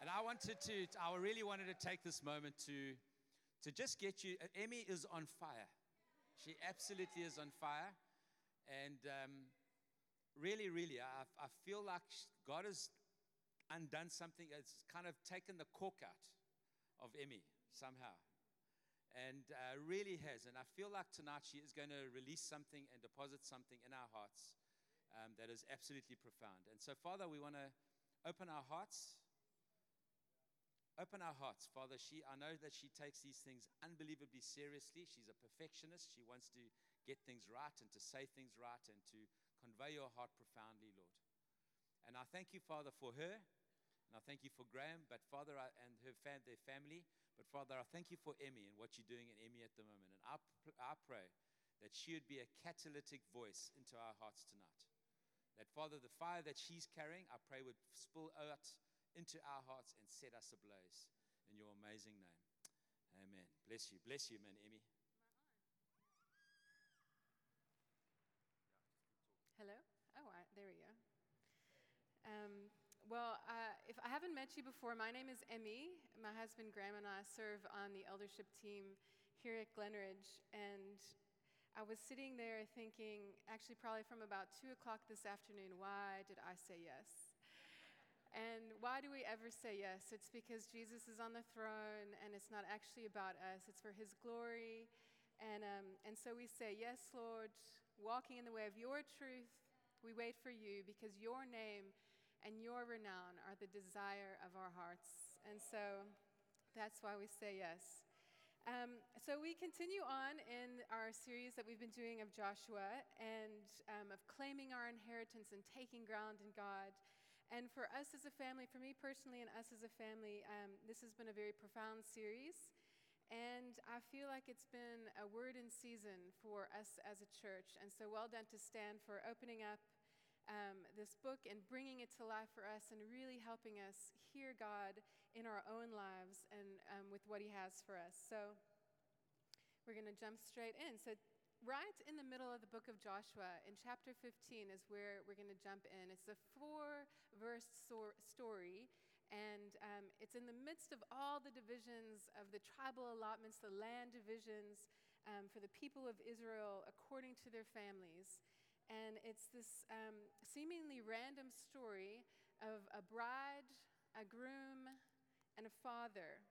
And I wanted to, I really wanted to take this moment to, to just get you. Emmy is on fire. She absolutely is on fire. And um, really, really, I, I feel like God has undone something. It's kind of taken the cork out of Emmy somehow. And uh, really has. And I feel like tonight she is going to release something and deposit something in our hearts um, that is absolutely profound. And so, Father, we want to open our hearts Open our hearts, Father. She, I know that she takes these things unbelievably seriously. She's a perfectionist. She wants to get things right and to say things right and to convey your heart profoundly, Lord. And I thank you, Father, for her. And I thank you for Graham, but Father, I, and her fam, their family. But Father, I thank you for Emmy and what you're doing in Emmy at the moment. And I, I pray that she would be a catalytic voice into our hearts tonight. That, Father, the fire that she's carrying, I pray would spill out into our hearts and set us ablaze. In your amazing name. Amen. Bless you. Bless you, man, Emmy. Hello? Oh, I, there we go. Um, well, uh, if I haven't met you before, my name is Emmy. My husband Graham and I serve on the eldership team here at Glenridge. And I was sitting there thinking, actually, probably from about 2 o'clock this afternoon, why did I say yes? And why do we ever say yes? It's because Jesus is on the throne and it's not actually about us, it's for his glory. And, um, and so we say, Yes, Lord, walking in the way of your truth, we wait for you because your name and your renown are the desire of our hearts. And so that's why we say yes. Um, so we continue on in our series that we've been doing of Joshua and um, of claiming our inheritance and taking ground in God. And for us as a family, for me personally and us as a family, um, this has been a very profound series. And I feel like it's been a word in season for us as a church. And so well done to Stan for opening up um, this book and bringing it to life for us and really helping us hear God in our own lives and um, with what He has for us. So we're going to jump straight in. So right in the middle of the book of Joshua, in chapter 15, is where we're going to jump in. It's a four verse story, and um, it's in the midst of all the divisions of the tribal allotments, the land divisions um, for the people of Israel according to their families. And it's this um, seemingly random story of a bride, a groom, and a father.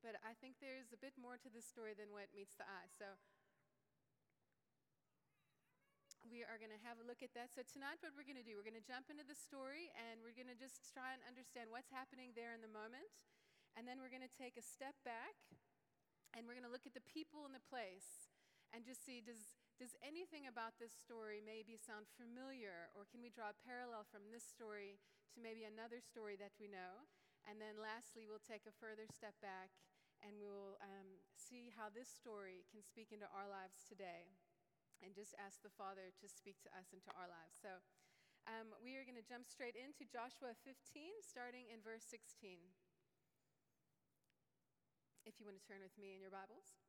But I think there's a bit more to this story than what meets the eye. So we are going to have a look at that. So, tonight, what we're going to do, we're going to jump into the story and we're going to just try and understand what's happening there in the moment. And then we're going to take a step back and we're going to look at the people in the place and just see does, does anything about this story maybe sound familiar or can we draw a parallel from this story to maybe another story that we know? And then lastly, we'll take a further step back and we will um, see how this story can speak into our lives today and just ask the Father to speak to us into our lives. So um, we are going to jump straight into Joshua 15, starting in verse 16. If you want to turn with me in your Bibles.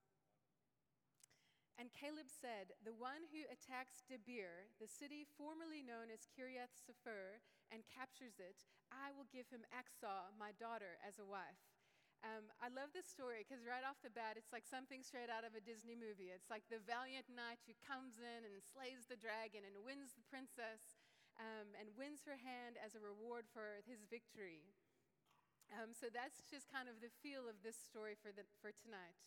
And Caleb said, The one who attacks Debir, the city formerly known as Kiriath Sepher, and captures it, I will give him Achsah, my daughter, as a wife. Um, I love this story because right off the bat, it's like something straight out of a Disney movie. It's like the valiant knight who comes in and slays the dragon and wins the princess um, and wins her hand as a reward for his victory. Um, so that's just kind of the feel of this story for, the, for tonight.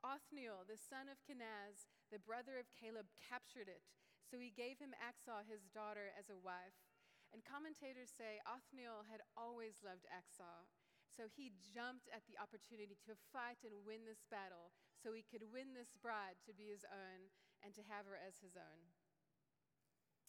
Othniel, the son of Kenaz, the brother of Caleb, captured it. So he gave him Achsah, his daughter, as a wife. And commentators say Othniel had always loved Achsah. So he jumped at the opportunity to fight and win this battle so he could win this bride to be his own and to have her as his own.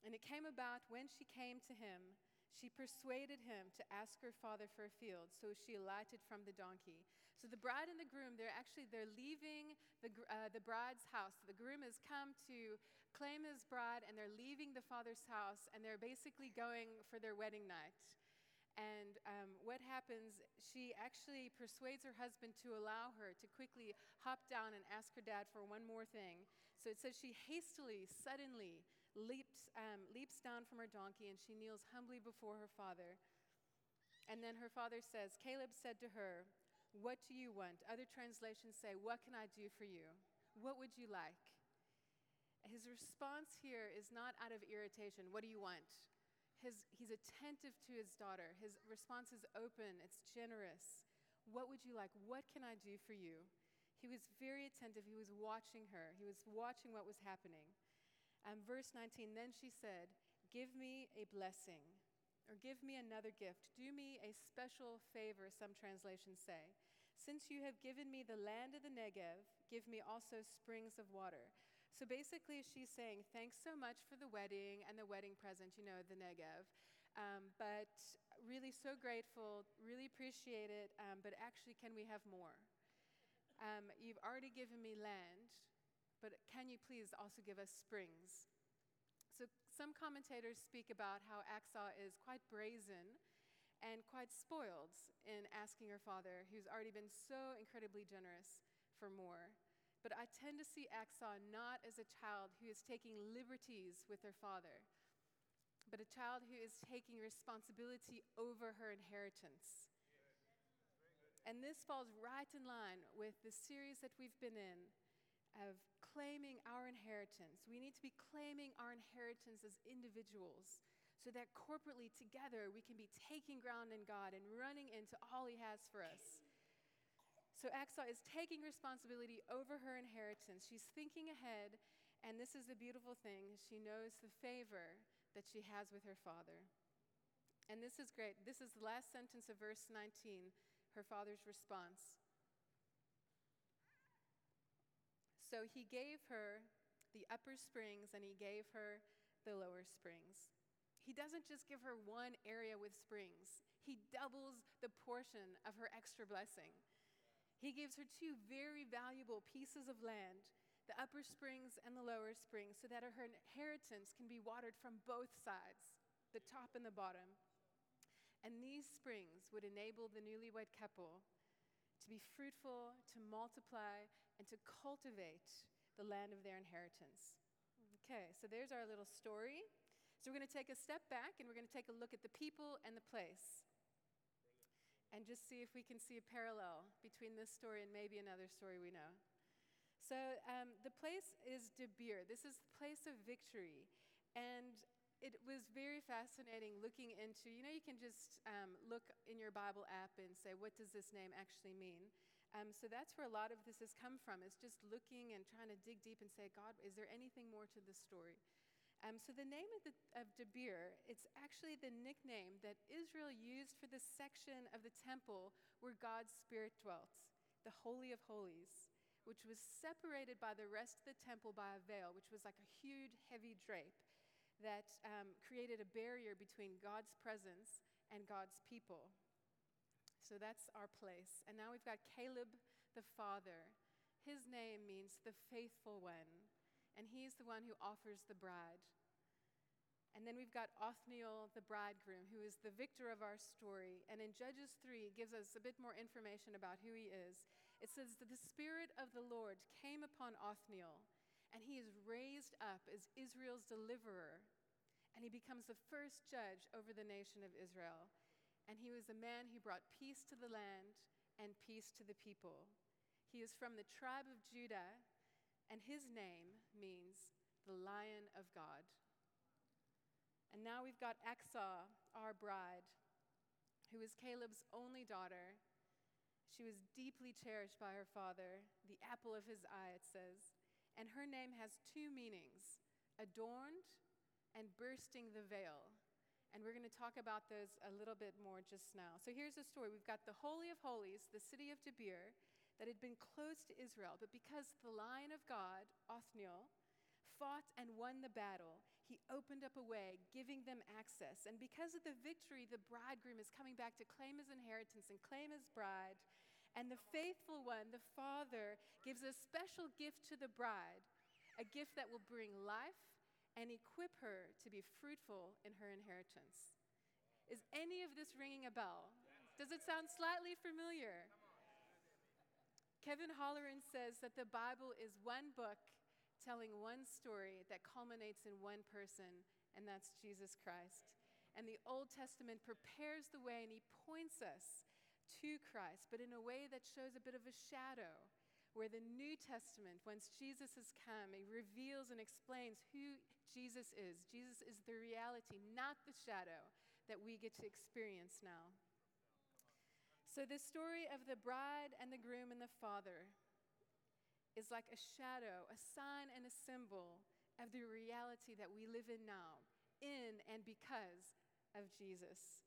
And it came about when she came to him, she persuaded him to ask her father for a field, so she alighted from the donkey. So the bride and the groom, they're actually they're leaving the, uh, the bride's house. The groom has come to claim his bride, and they're leaving the father's house, and they're basically going for their wedding night. And um, what happens, she actually persuades her husband to allow her to quickly hop down and ask her dad for one more thing. So it says she hastily, suddenly leaps, um, leaps down from her donkey and she kneels humbly before her father. And then her father says, Caleb said to her, What do you want? Other translations say, What can I do for you? What would you like? His response here is not out of irritation, What do you want? His, he's attentive to his daughter. His response is open, it's generous. What would you like? What can I do for you? He was very attentive. He was watching her, he was watching what was happening. Um, verse 19 Then she said, Give me a blessing, or give me another gift. Do me a special favor, some translations say. Since you have given me the land of the Negev, give me also springs of water. So basically, she's saying, Thanks so much for the wedding and the wedding present, you know, the Negev. Um, but really so grateful, really appreciate it, um, but actually, can we have more? Um, you've already given me land, but can you please also give us springs? So, some commentators speak about how Achsah is quite brazen and quite spoiled in asking her father, who's already been so incredibly generous, for more. But I tend to see Achsah not as a child who is taking liberties with her father, but a child who is taking responsibility over her inheritance. And this falls right in line with the series that we've been in of claiming our inheritance. We need to be claiming our inheritance as individuals so that corporately together we can be taking ground in God and running into all He has for us. So Achsah is taking responsibility over her inheritance. She's thinking ahead, and this is the beautiful thing. She knows the favor that she has with her father. And this is great. This is the last sentence of verse 19, her father's response. So he gave her the upper springs and he gave her the lower springs. He doesn't just give her one area with springs, he doubles the portion of her extra blessing. He gives her two very valuable pieces of land, the upper springs and the lower springs, so that her inheritance can be watered from both sides, the top and the bottom. And these springs would enable the newlywed couple to be fruitful, to multiply, and to cultivate the land of their inheritance. Okay, so there's our little story. So we're going to take a step back and we're going to take a look at the people and the place and just see if we can see a parallel between this story and maybe another story we know. So um, the place is Debir. This is the place of victory. And it was very fascinating looking into, you know, you can just um, look in your Bible app and say, what does this name actually mean? Um, so that's where a lot of this has come from, is just looking and trying to dig deep and say, God, is there anything more to this story? Um, so the name of, the, of Debir, it's actually the nickname that Israel used for the section of the temple where God's Spirit dwelt, the Holy of Holies, which was separated by the rest of the temple by a veil, which was like a huge, heavy drape that um, created a barrier between God's presence and God's people. So that's our place. And now we've got Caleb the father. His name means the faithful one and he's the one who offers the bride. And then we've got Othniel, the bridegroom, who is the victor of our story. And in Judges 3, it gives us a bit more information about who he is. It says that the Spirit of the Lord came upon Othniel, and he is raised up as Israel's deliverer. And he becomes the first judge over the nation of Israel. And he was a man who brought peace to the land and peace to the people. He is from the tribe of Judah, and his name means the Lion of God. And now we've got Achsah, our bride, who is Caleb's only daughter. She was deeply cherished by her father, the apple of his eye, it says. And her name has two meanings adorned and bursting the veil. And we're going to talk about those a little bit more just now. So here's the story we've got the Holy of Holies, the city of Debir that had been closed to Israel, but because the Lion of God, Othniel, fought and won the battle, he opened up a way, giving them access. And because of the victory, the bridegroom is coming back to claim his inheritance and claim his bride. And the faithful one, the father, gives a special gift to the bride, a gift that will bring life and equip her to be fruitful in her inheritance. Is any of this ringing a bell? Does it sound slightly familiar? Kevin Holleran says that the Bible is one book telling one story that culminates in one person, and that's Jesus Christ. and the Old Testament prepares the way and he points us to Christ, but in a way that shows a bit of a shadow. Where the New Testament, once Jesus has come, it reveals and explains who Jesus is. Jesus is the reality, not the shadow that we get to experience now. So, the story of the bride and the groom and the father is like a shadow, a sign, and a symbol of the reality that we live in now, in and because of Jesus.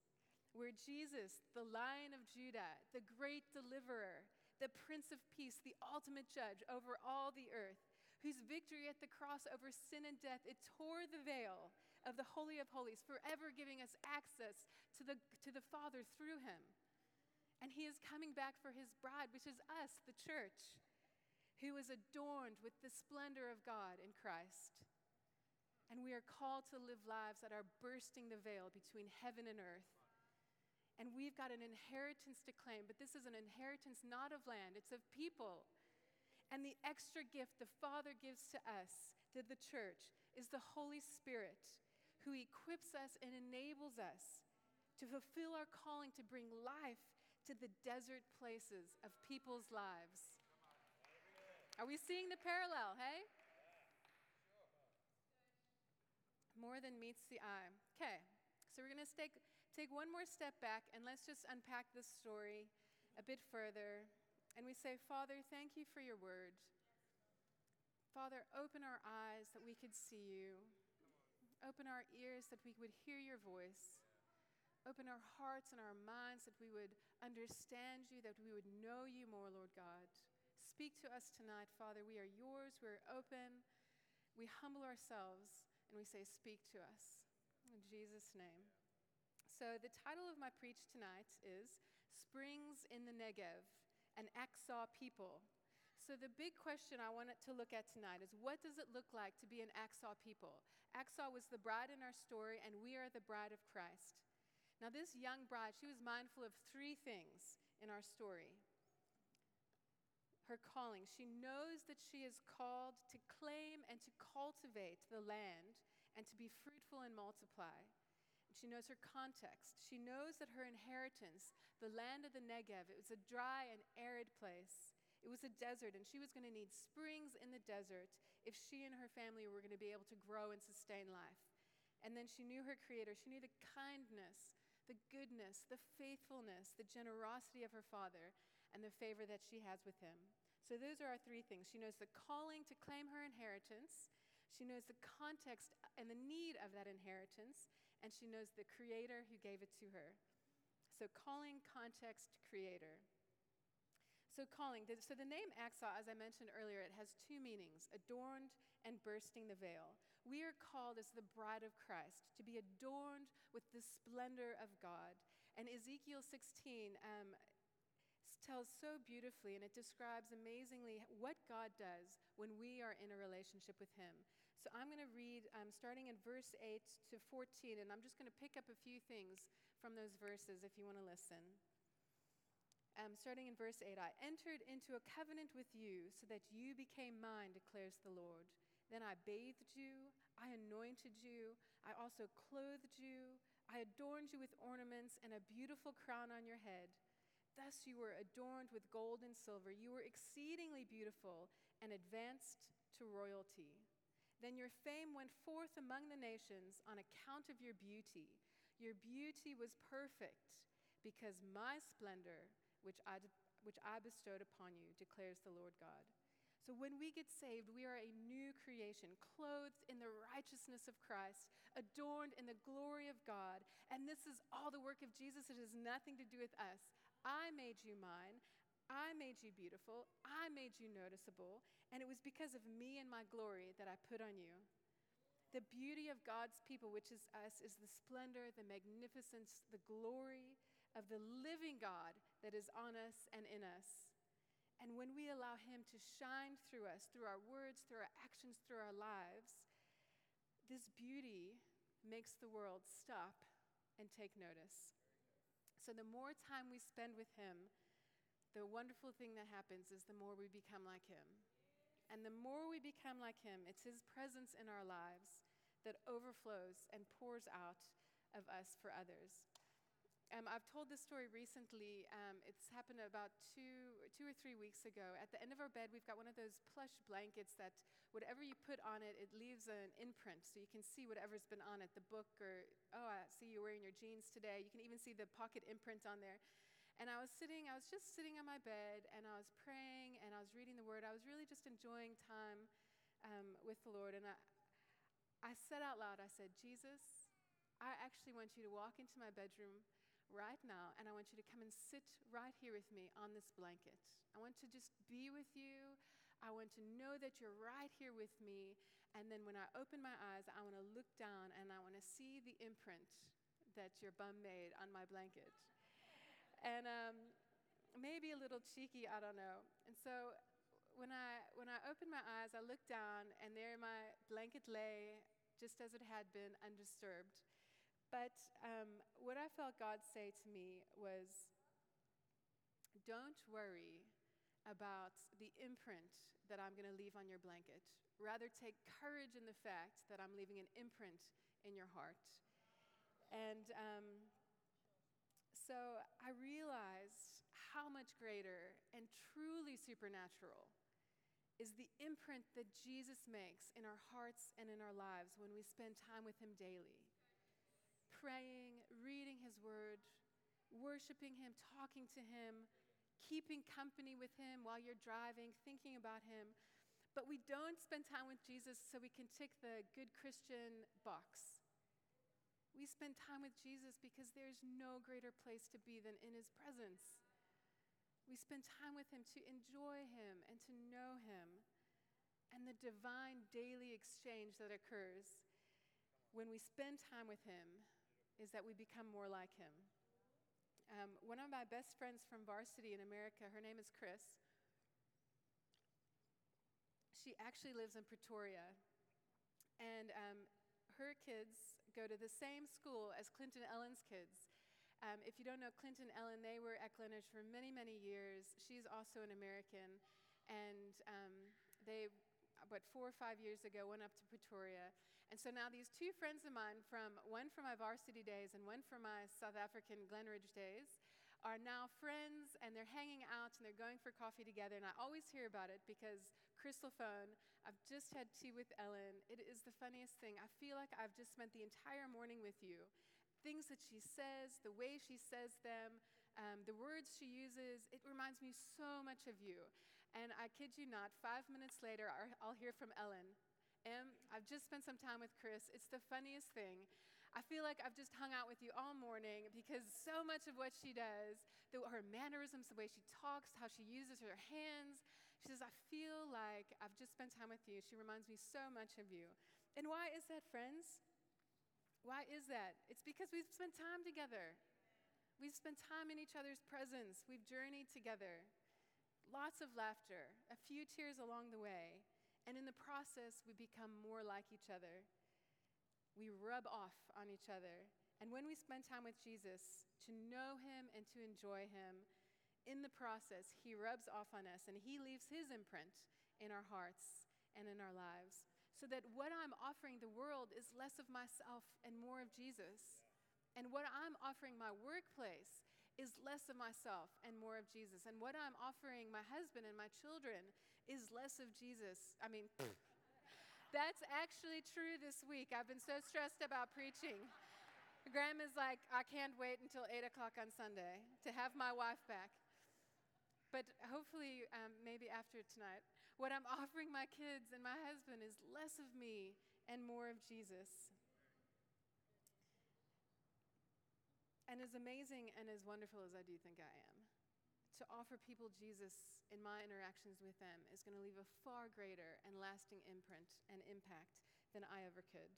Where Jesus, the Lion of Judah, the great deliverer, the Prince of Peace, the ultimate judge over all the earth, whose victory at the cross over sin and death, it tore the veil of the Holy of Holies, forever giving us access to the, to the Father through him. And he is coming back for his bride, which is us, the church, who is adorned with the splendor of God in Christ. And we are called to live lives that are bursting the veil between heaven and earth. And we've got an inheritance to claim, but this is an inheritance not of land, it's of people. And the extra gift the Father gives to us, to the church, is the Holy Spirit, who equips us and enables us to fulfill our calling to bring life to the desert places of people's lives. Are we seeing the parallel, hey? More than meets the eye. Okay, so we're going to take, take one more step back and let's just unpack this story a bit further. And we say, Father, thank you for your word. Father, open our eyes that we could see you. Open our ears that we would hear your voice. Open our hearts and our minds that we would understand you, that we would know you more, Lord God. Speak to us tonight, Father. We are yours. We're open. We humble ourselves and we say, Speak to us. In Jesus' name. So, the title of my preach tonight is Springs in the Negev, an Achsah people. So, the big question I wanted to look at tonight is what does it look like to be an Achsah people? Achsah was the bride in our story, and we are the bride of Christ. Now, this young bride, she was mindful of three things in our story her calling. She knows that she is called to claim and to cultivate the land and to be fruitful and multiply. She knows her context. She knows that her inheritance, the land of the Negev, it was a dry and arid place. It was a desert, and she was going to need springs in the desert if she and her family were going to be able to grow and sustain life. And then she knew her Creator. She knew the kindness the goodness, the faithfulness, the generosity of her father, and the favor that she has with him. So, those are our three things. She knows the calling to claim her inheritance, she knows the context and the need of that inheritance, and she knows the creator who gave it to her. So, calling, context, creator. So, calling. So, the name Achsah, as I mentioned earlier, it has two meanings adorned and bursting the veil. We are called as the bride of Christ to be adorned with the splendor of God. And Ezekiel 16 um, tells so beautifully and it describes amazingly what God does when we are in a relationship with Him. So I'm going to read um, starting in verse 8 to 14, and I'm just going to pick up a few things from those verses if you want to listen. Um, starting in verse 8, I entered into a covenant with you so that you became mine, declares the Lord. Then I bathed you, I anointed you, I also clothed you, I adorned you with ornaments and a beautiful crown on your head. Thus you were adorned with gold and silver. You were exceedingly beautiful and advanced to royalty. Then your fame went forth among the nations on account of your beauty. Your beauty was perfect because my splendor, which I, which I bestowed upon you, declares the Lord God. So when we get saved, we are a new creation, clothed in the righteousness of Christ, adorned in the glory of God. And this is all the work of Jesus. It has nothing to do with us. I made you mine. I made you beautiful. I made you noticeable. And it was because of me and my glory that I put on you. The beauty of God's people, which is us, is the splendor, the magnificence, the glory of the living God that is on us and in us. And when we allow Him to shine through us, through our words, through our actions, through our lives, this beauty makes the world stop and take notice. So the more time we spend with Him, the wonderful thing that happens is the more we become like Him. And the more we become like Him, it's His presence in our lives that overflows and pours out of us for others. Um, I've told this story recently. Um, it's happened about two, two or three weeks ago. At the end of our bed, we've got one of those plush blankets that whatever you put on it, it leaves an imprint so you can see whatever's been on it the book, or, oh, I see you're wearing your jeans today. You can even see the pocket imprint on there. And I was sitting, I was just sitting on my bed and I was praying and I was reading the word. I was really just enjoying time um, with the Lord. And I, I said out loud, I said, Jesus, I actually want you to walk into my bedroom right now, and I want you to come and sit right here with me on this blanket. I want to just be with you. I want to know that you're right here with me. And then when I open my eyes, I want to look down and I want to see the imprint that your bum made on my blanket. And um, maybe a little cheeky, I don't know. And so when I, when I opened my eyes, I looked down, and there my blanket lay just as it had been, undisturbed. But um, what I felt God say to me was don't worry about the imprint that I'm going to leave on your blanket. Rather, take courage in the fact that I'm leaving an imprint in your heart. And um, so I realized how much greater and truly supernatural is the imprint that Jesus makes in our hearts and in our lives when we spend time with Him daily praying, reading His Word, worshiping Him, talking to Him, keeping company with Him while you're driving, thinking about Him. But we don't spend time with Jesus so we can tick the good Christian box. We spend time with Jesus because there's no greater place to be than in His presence. We spend time with Him to enjoy Him and to know Him and the divine daily exchange that occurs when we spend time with Him is that we become more like him. Um, one of my best friends from varsity in America, her name is Chris. She actually lives in Pretoria. And um, her kids go to the same school as Clinton Ellen's kids. Um, if you don't know Clinton Ellen, they were at Glenridge for many, many years. She's also an American. And um, they, about four or five years ago, went up to Pretoria and so now these two friends of mine, from one from my varsity days and one from my South African Glenridge days, are now friends and they're hanging out and they're going for coffee together. And I always hear about it because Crystal phone, I've just had tea with Ellen. It is the funniest thing. I feel like I've just spent the entire morning with you. Things that she says, the way she says them, um, the words she uses, it reminds me so much of you. And I kid you not, five minutes later, I'll hear from Ellen. Em, I've just spent some time with Chris. It's the funniest thing. I feel like I've just hung out with you all morning because so much of what she does, the, her mannerisms, the way she talks, how she uses her hands, she says, I feel like I've just spent time with you. She reminds me so much of you. And why is that, friends? Why is that? It's because we've spent time together. We've spent time in each other's presence. We've journeyed together. Lots of laughter, a few tears along the way. And in the process, we become more like each other. We rub off on each other. And when we spend time with Jesus, to know him and to enjoy him, in the process, he rubs off on us and he leaves his imprint in our hearts and in our lives. So that what I'm offering the world is less of myself and more of Jesus. And what I'm offering my workplace is less of myself and more of Jesus. And what I'm offering my husband and my children is less of Jesus. I mean, that's actually true this week. I've been so stressed about preaching. Graham is like, I can't wait until 8 o'clock on Sunday to have my wife back. But hopefully, um, maybe after tonight, what I'm offering my kids and my husband is less of me and more of Jesus. And as amazing and as wonderful as I do think I am, to offer people Jesus in my interactions with them is going to leave a far greater and lasting imprint and impact than I ever could.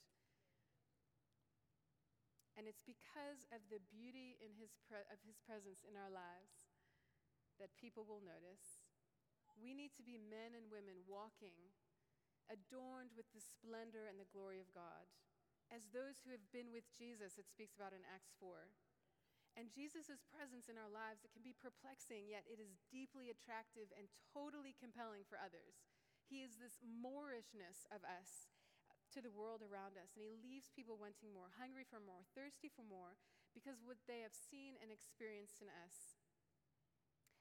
And it's because of the beauty in his pre- of his presence in our lives that people will notice. We need to be men and women walking, adorned with the splendor and the glory of God, as those who have been with Jesus, it speaks about in Acts 4. And Jesus' presence in our lives, it can be perplexing, yet it is deeply attractive and totally compelling for others. He is this Moorishness of us, to the world around us, and He leaves people wanting more, hungry for more, thirsty for more, because what they have seen and experienced in us.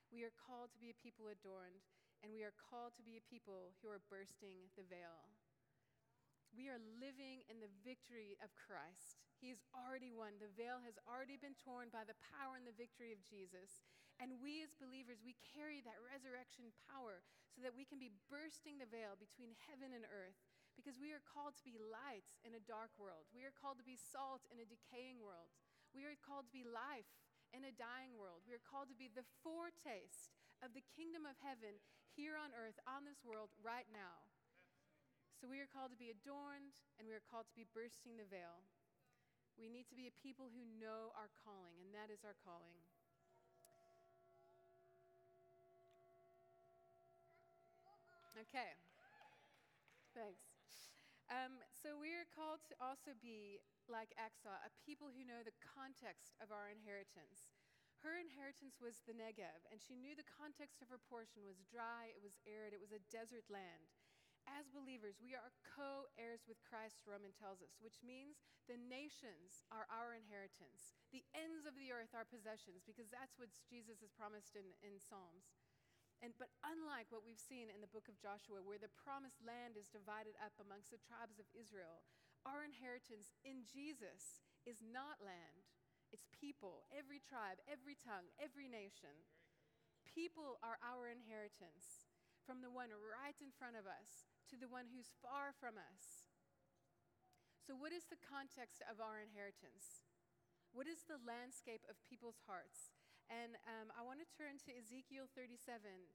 We are called to be a people adorned, and we are called to be a people who are bursting the veil. We are living in the victory of Christ. He has already won. The veil has already been torn by the power and the victory of Jesus. And we as believers, we carry that resurrection power so that we can be bursting the veil between heaven and earth because we are called to be lights in a dark world. We are called to be salt in a decaying world. We are called to be life in a dying world. We are called to be the foretaste of the kingdom of heaven here on earth, on this world, right now. So we are called to be adorned and we are called to be bursting the veil. We need to be a people who know our calling, and that is our calling. Okay. Thanks. Um, so we are called to also be like Achsah, a people who know the context of our inheritance. Her inheritance was the Negev, and she knew the context of her portion was dry, it was arid, it was a desert land as believers, we are co heirs with Christ, Roman tells us, which means the nations are our inheritance. The ends of the earth are possessions, because that's what Jesus has promised in, in Psalms. And, but unlike what we've seen in the book of Joshua, where the promised land is divided up amongst the tribes of Israel, our inheritance in Jesus is not land, it's people, every tribe, every tongue, every nation. People are our inheritance from the one right in front of us to the one who's far from us. So, what is the context of our inheritance? What is the landscape of people's hearts? And um, I want to turn to Ezekiel 37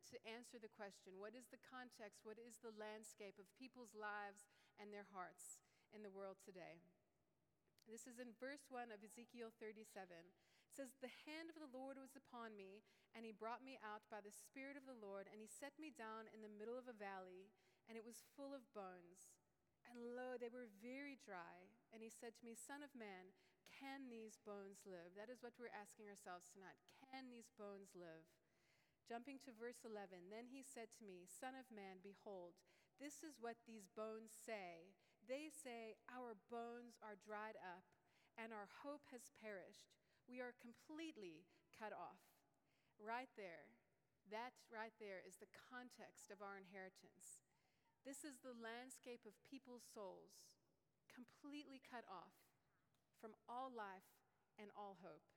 to answer the question what is the context, what is the landscape of people's lives and their hearts in the world today? This is in verse 1 of Ezekiel 37. It says, The hand of the Lord was upon me, and he brought me out by the Spirit of the Lord, and he set me down in the middle of a valley and it was full of bones. And lo, they were very dry. And he said to me, Son of man, can these bones live? That is what we're asking ourselves tonight. Can these bones live? Jumping to verse 11, then he said to me, Son of man, behold, this is what these bones say. They say, Our bones are dried up, and our hope has perished. We are completely cut off. Right there, that right there is the context of our inheritance. This is the landscape of people's souls, completely cut off from all life and all hope.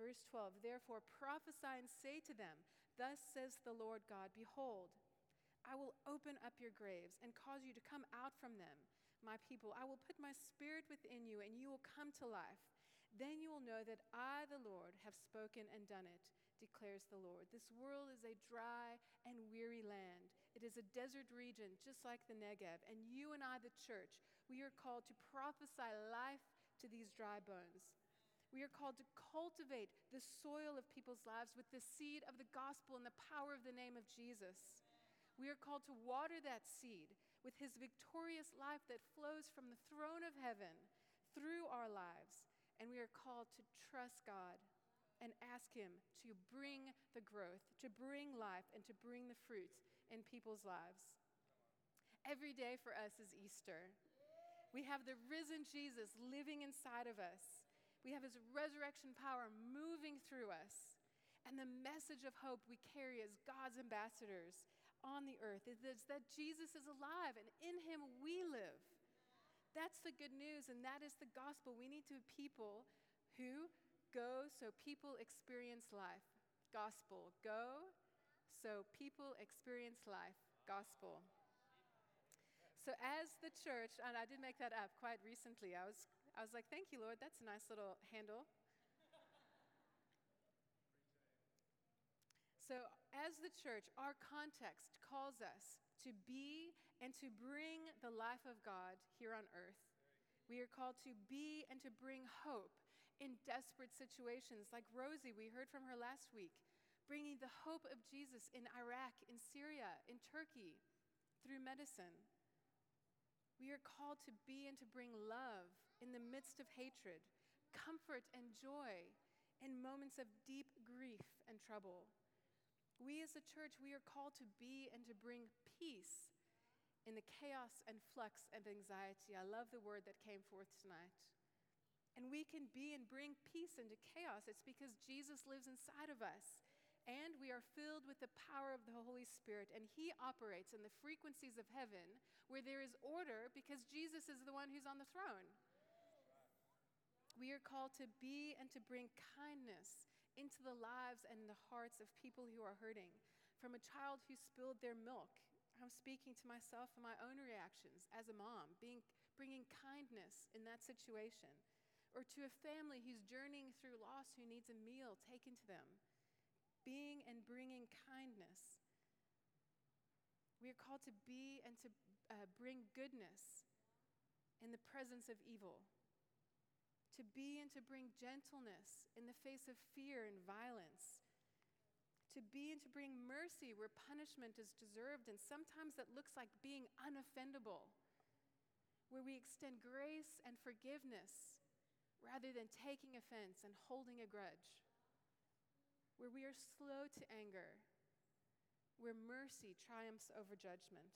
Verse 12 Therefore prophesy and say to them, Thus says the Lord God, Behold, I will open up your graves and cause you to come out from them, my people. I will put my spirit within you, and you will come to life. Then you will know that I, the Lord, have spoken and done it, declares the Lord. This world is a dry and weary land. It is a desert region, just like the Negev. And you and I, the church, we are called to prophesy life to these dry bones. We are called to cultivate the soil of people's lives with the seed of the gospel and the power of the name of Jesus. We are called to water that seed with his victorious life that flows from the throne of heaven through our lives. And we are called to trust God and ask him to bring the growth, to bring life, and to bring the fruits in people's lives. Every day for us is Easter. We have the risen Jesus living inside of us. We have his resurrection power moving through us. And the message of hope we carry as God's ambassadors on the earth is that Jesus is alive and in him we live. That's the good news, and that is the gospel. We need to be people who go so people experience life. Gospel, go so people experience life. Gospel. So as the church, and I did make that up quite recently. I was, I was like, thank you, Lord. That's a nice little handle. So, as the church, our context calls us to be and to bring the life of God here on earth. We are called to be and to bring hope in desperate situations, like Rosie, we heard from her last week bringing the hope of Jesus in Iraq, in Syria, in Turkey, through medicine. We are called to be and to bring love in the midst of hatred, comfort and joy in moments of deep grief and trouble. We as a church, we are called to be and to bring peace in the chaos and flux and anxiety. I love the word that came forth tonight. And we can be and bring peace into chaos. It's because Jesus lives inside of us. And we are filled with the power of the Holy Spirit. And He operates in the frequencies of heaven where there is order because Jesus is the one who's on the throne. We are called to be and to bring kindness into the lives and the hearts of people who are hurting. From a child who spilled their milk, I'm speaking to myself and my own reactions as a mom, being, bringing kindness in that situation or to a family who's journeying through loss who needs a meal taken to them, being and bringing kindness. We are called to be and to uh, bring goodness in the presence of evil, to be and to bring gentleness in the face of fear and violence. To be and to bring mercy where punishment is deserved, and sometimes that looks like being unoffendable, where we extend grace and forgiveness rather than taking offense and holding a grudge, where we are slow to anger, where mercy triumphs over judgment.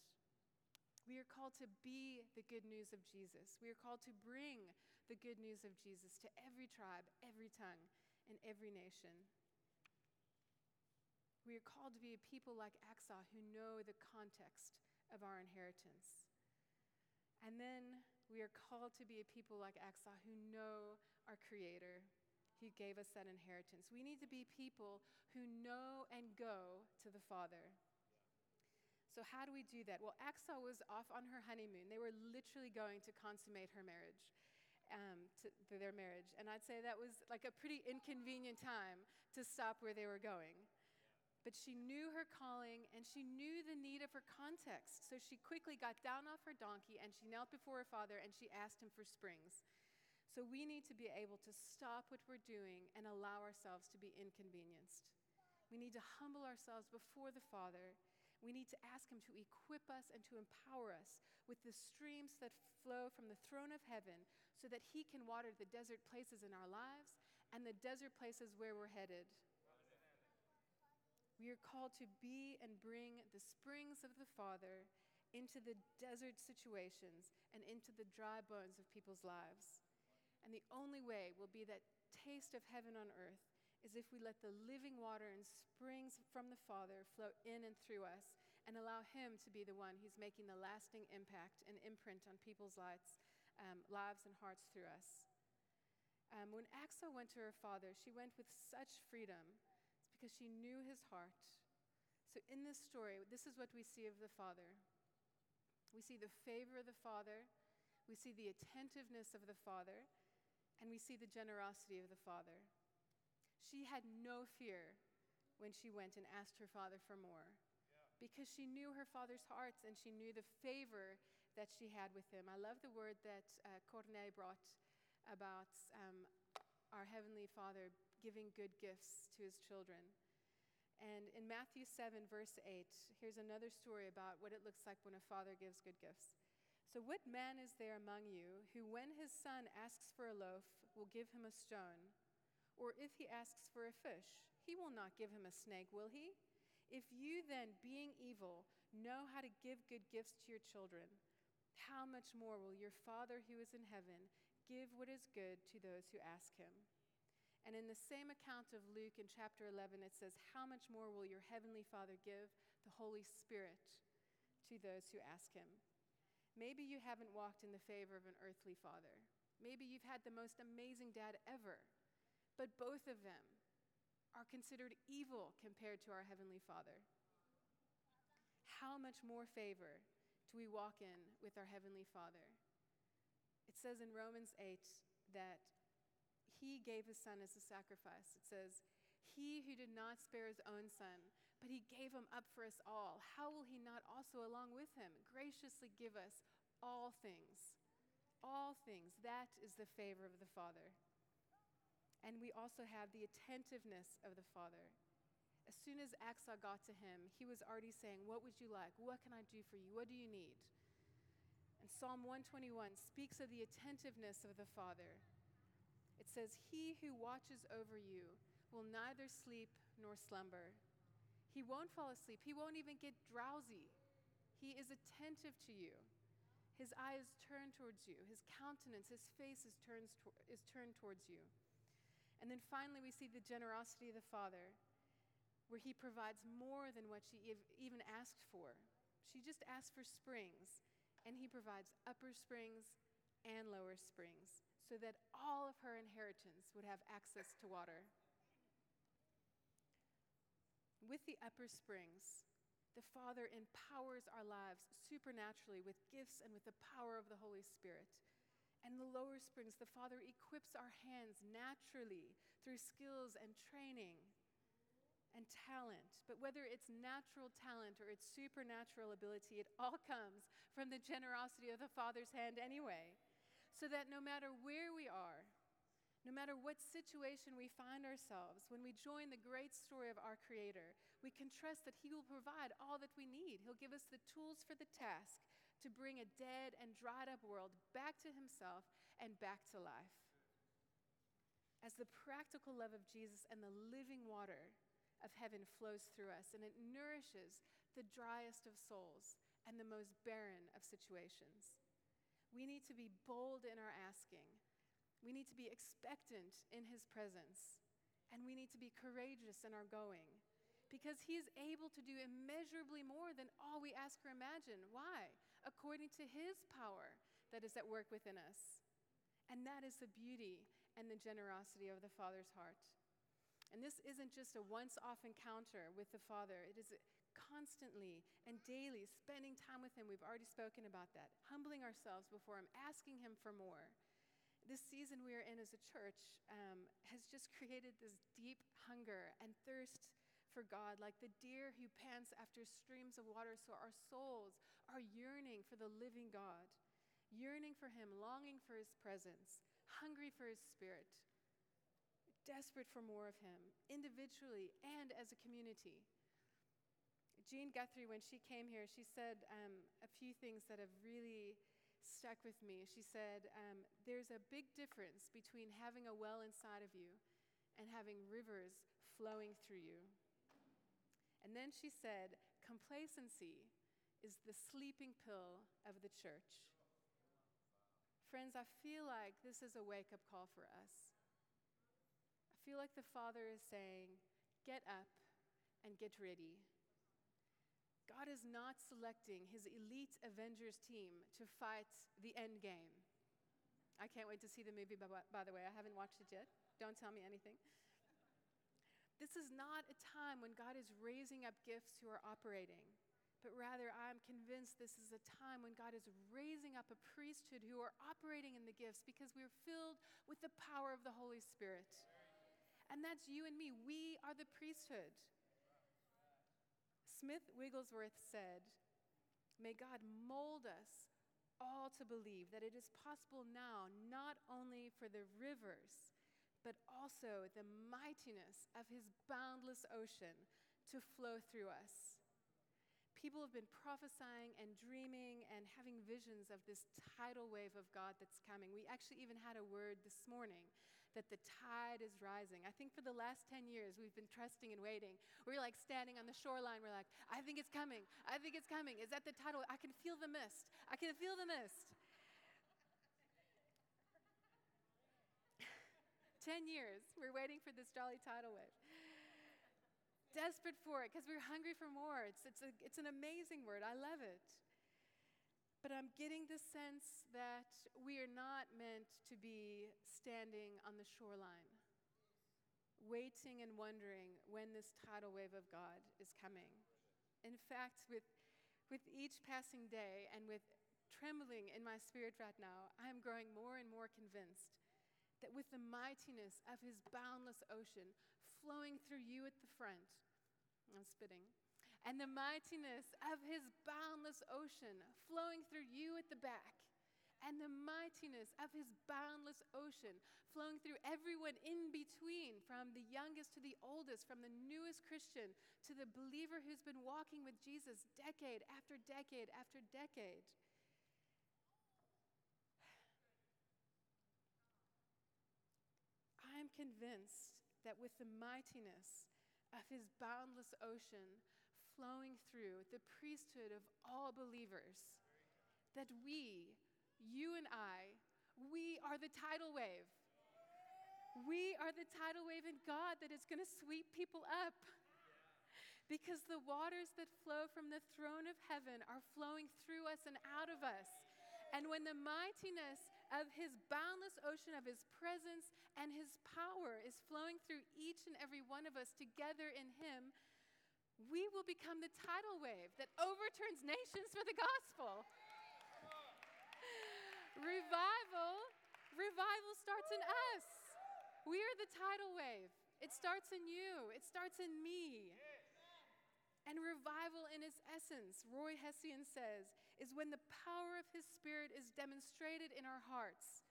We are called to be the good news of Jesus. We are called to bring the good news of Jesus to every tribe, every tongue, and every nation. We are called to be a people like Achsah who know the context of our inheritance. And then we are called to be a people like Achsah who know our Creator, who gave us that inheritance. We need to be people who know and go to the Father. So, how do we do that? Well, Achsah was off on her honeymoon. They were literally going to consummate her marriage, um, to, to their marriage. And I'd say that was like a pretty inconvenient time to stop where they were going. But she knew her calling and she knew the need of her context. So she quickly got down off her donkey and she knelt before her father and she asked him for springs. So we need to be able to stop what we're doing and allow ourselves to be inconvenienced. We need to humble ourselves before the Father. We need to ask Him to equip us and to empower us with the streams that flow from the throne of heaven so that He can water the desert places in our lives and the desert places where we're headed. We are called to be and bring the springs of the Father into the desert situations and into the dry bones of people's lives. And the only way will be that taste of heaven on earth is if we let the living water and springs from the Father flow in and through us and allow Him to be the one who's making the lasting impact and imprint on people's lives, um, lives and hearts through us. Um, when Achsah went to her father, she went with such freedom because she knew his heart. So, in this story, this is what we see of the Father. We see the favor of the Father, we see the attentiveness of the Father, and we see the generosity of the Father. She had no fear when she went and asked her father for more because she knew her father's hearts and she knew the favor that she had with him. I love the word that uh, Corneille brought about um, our Heavenly Father giving good gifts to his children. And in Matthew 7, verse 8, here's another story about what it looks like when a father gives good gifts. So, what man is there among you who, when his son asks for a loaf, will give him a stone? Or if he asks for a fish, he will not give him a snake, will he? If you then, being evil, know how to give good gifts to your children, how much more will your Father who is in heaven give what is good to those who ask him? And in the same account of Luke in chapter 11, it says, How much more will your heavenly Father give the Holy Spirit to those who ask him? Maybe you haven't walked in the favor of an earthly father. Maybe you've had the most amazing dad ever, but both of them are considered evil compared to our heavenly Father. How much more favor do we walk in with our heavenly Father? It says in Romans 8 that he gave his son as a sacrifice. It says, He who did not spare his own son, but he gave him up for us all, how will he not also, along with him, graciously give us all things? All things. That is the favor of the Father. And we also have the attentiveness of the Father. As soon as Achsah got to him, he was already saying, What would you like? What can I do for you? What do you need? And Psalm 121 speaks of the attentiveness of the Father. It says, He who watches over you will neither sleep nor slumber. He won't fall asleep. He won't even get drowsy. He is attentive to you. His eye is turned towards you. His countenance, his face is, to, is turned towards you. And then finally, we see the generosity of the Father, where he provides more than what she even asked for. She just asked for springs, and he provides upper springs and lower springs so that all of her inheritance would have access to water. With the upper springs, the Father empowers our lives supernaturally with gifts and with the power of the Holy Spirit. And the lower springs, the Father equips our hands naturally through skills and training and talent. But whether it's natural talent or it's supernatural ability, it all comes from the generosity of the Father's hand anyway. So that no matter where we are, no matter what situation we find ourselves, when we join the great story of our Creator, we can trust that He will provide all that we need. He'll give us the tools for the task to bring a dead and dried up world back to Himself and back to life. As the practical love of Jesus and the living water of heaven flows through us, and it nourishes the driest of souls and the most barren of situations. We need to be bold in our asking we need to be expectant in his presence. And we need to be courageous in our going. Because he is able to do immeasurably more than all we ask or imagine. Why? According to his power that is at work within us. And that is the beauty and the generosity of the Father's heart. And this isn't just a once off encounter with the Father, it is constantly and daily spending time with Him. We've already spoken about that. Humbling ourselves before Him, asking Him for more this season we are in as a church um, has just created this deep hunger and thirst for God, like the deer who pants after streams of water. So our souls are yearning for the living God, yearning for Him, longing for His presence, hungry for His Spirit, desperate for more of Him, individually and as a community. Jean Guthrie, when she came here, she said um, a few things that have really stuck with me. She said, um, There's a big difference between having a well inside of you and having rivers flowing through you. And then she said, Complacency is the sleeping pill of the church. Friends, I feel like this is a wake up call for us. I feel like the Father is saying, Get up and get ready God is not selecting his elite Avengers team to fight the end game. I can't wait to see the movie, by, by the way. I haven't watched it yet. Don't tell me anything. This is not a time when God is raising up gifts who are operating, but rather I'm convinced this is a time when God is raising up a priesthood who are operating in the gifts because we're filled with the power of the Holy Spirit. And that's you and me. We are the priesthood. Smith Wigglesworth said, May God mold us all to believe that it is possible now not only for the rivers, but also the mightiness of his boundless ocean to flow through us. People have been prophesying and dreaming and having visions of this tidal wave of God that's coming. We actually even had a word this morning that the tide is rising. I think for the last 10 years, we've been trusting and waiting. We're like standing on the shoreline. We're like, I think it's coming. I think it's coming. Is that the tidal? I can feel the mist. I can feel the mist. 10 years, we're waiting for this jolly tidal wave. Desperate for it because we're hungry for more. It's, it's, a, it's an amazing word. I love it. But I'm getting the sense that we are not meant to be standing on the shoreline, waiting and wondering when this tidal wave of God is coming. In fact, with, with each passing day and with trembling in my spirit right now, I am growing more and more convinced that with the mightiness of his boundless ocean flowing through you at the front, I'm spitting and the mightiness of his boundless ocean flowing through you at the back, and the mightiness of his boundless ocean flowing through everyone in between, from the youngest to the oldest, from the newest Christian to the believer who's been walking with Jesus decade after decade after decade. I am convinced that with the mightiness of his boundless ocean flowing through the priesthood of all believers. That we, you and I, we are the tidal wave. We are the tidal wave in God that is going to sweep people up. Because the waters that flow from the throne of heaven are flowing through us and out of us. And when the mightiness of his boundless ocean of his presence and his power is flowing through each and every one of us together in him, we will become the tidal wave that overturns nations for the gospel. revival, revival starts in us. We are the tidal wave. It starts in you, it starts in me. And revival in its essence, Roy Hession says, is when the power of his spirit is demonstrated in our hearts,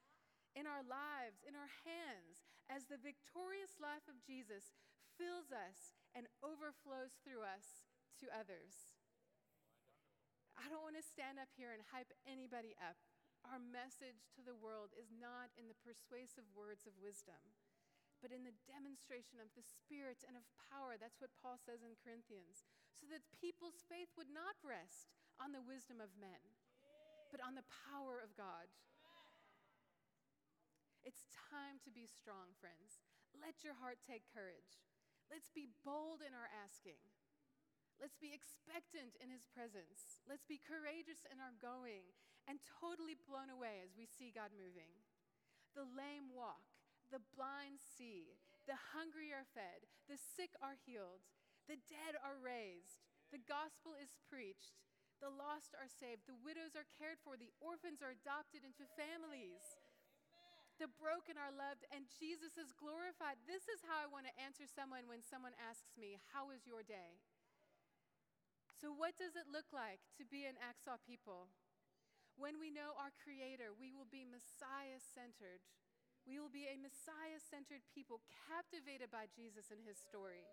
in our lives, in our hands, as the victorious life of Jesus fills us and overflows through us to others. I don't want to stand up here and hype anybody up. Our message to the world is not in the persuasive words of wisdom, but in the demonstration of the Spirit and of power. That's what Paul says in Corinthians. So that people's faith would not rest on the wisdom of men, but on the power of God. It's time to be strong, friends. Let your heart take courage. Let's be bold in our asking. Let's be expectant in his presence. Let's be courageous in our going and totally blown away as we see God moving. The lame walk, the blind see, the hungry are fed, the sick are healed, the dead are raised, the gospel is preached, the lost are saved, the widows are cared for, the orphans are adopted into families the broken are loved, and Jesus is glorified. This is how I want to answer someone when someone asks me, How was your day? So, what does it look like to be an Achsah people? When we know our Creator, we will be Messiah centered. We will be a Messiah centered people captivated by Jesus and his story.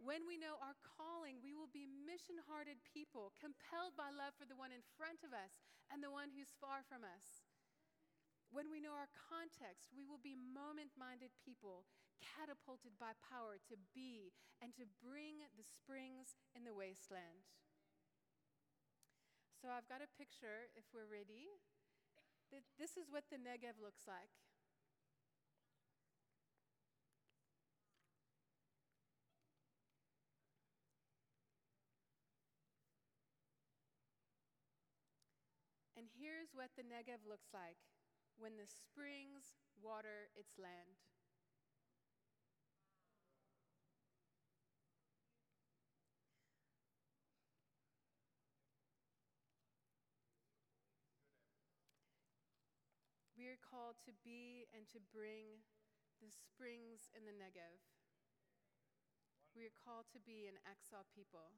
When we know our calling, we will be mission hearted people, compelled by love for the one in front of us and the one who's far from us. When we know our context, we will be moment minded people, catapulted by power to be and to bring the springs in the wasteland. So I've got a picture, if we're ready. This is what the Negev looks like. And here's what the Negev looks like when the springs water its land. We are called to be and to bring the springs in the Negev. We are called to be an Achsah people.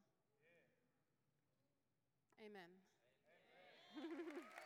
Amen.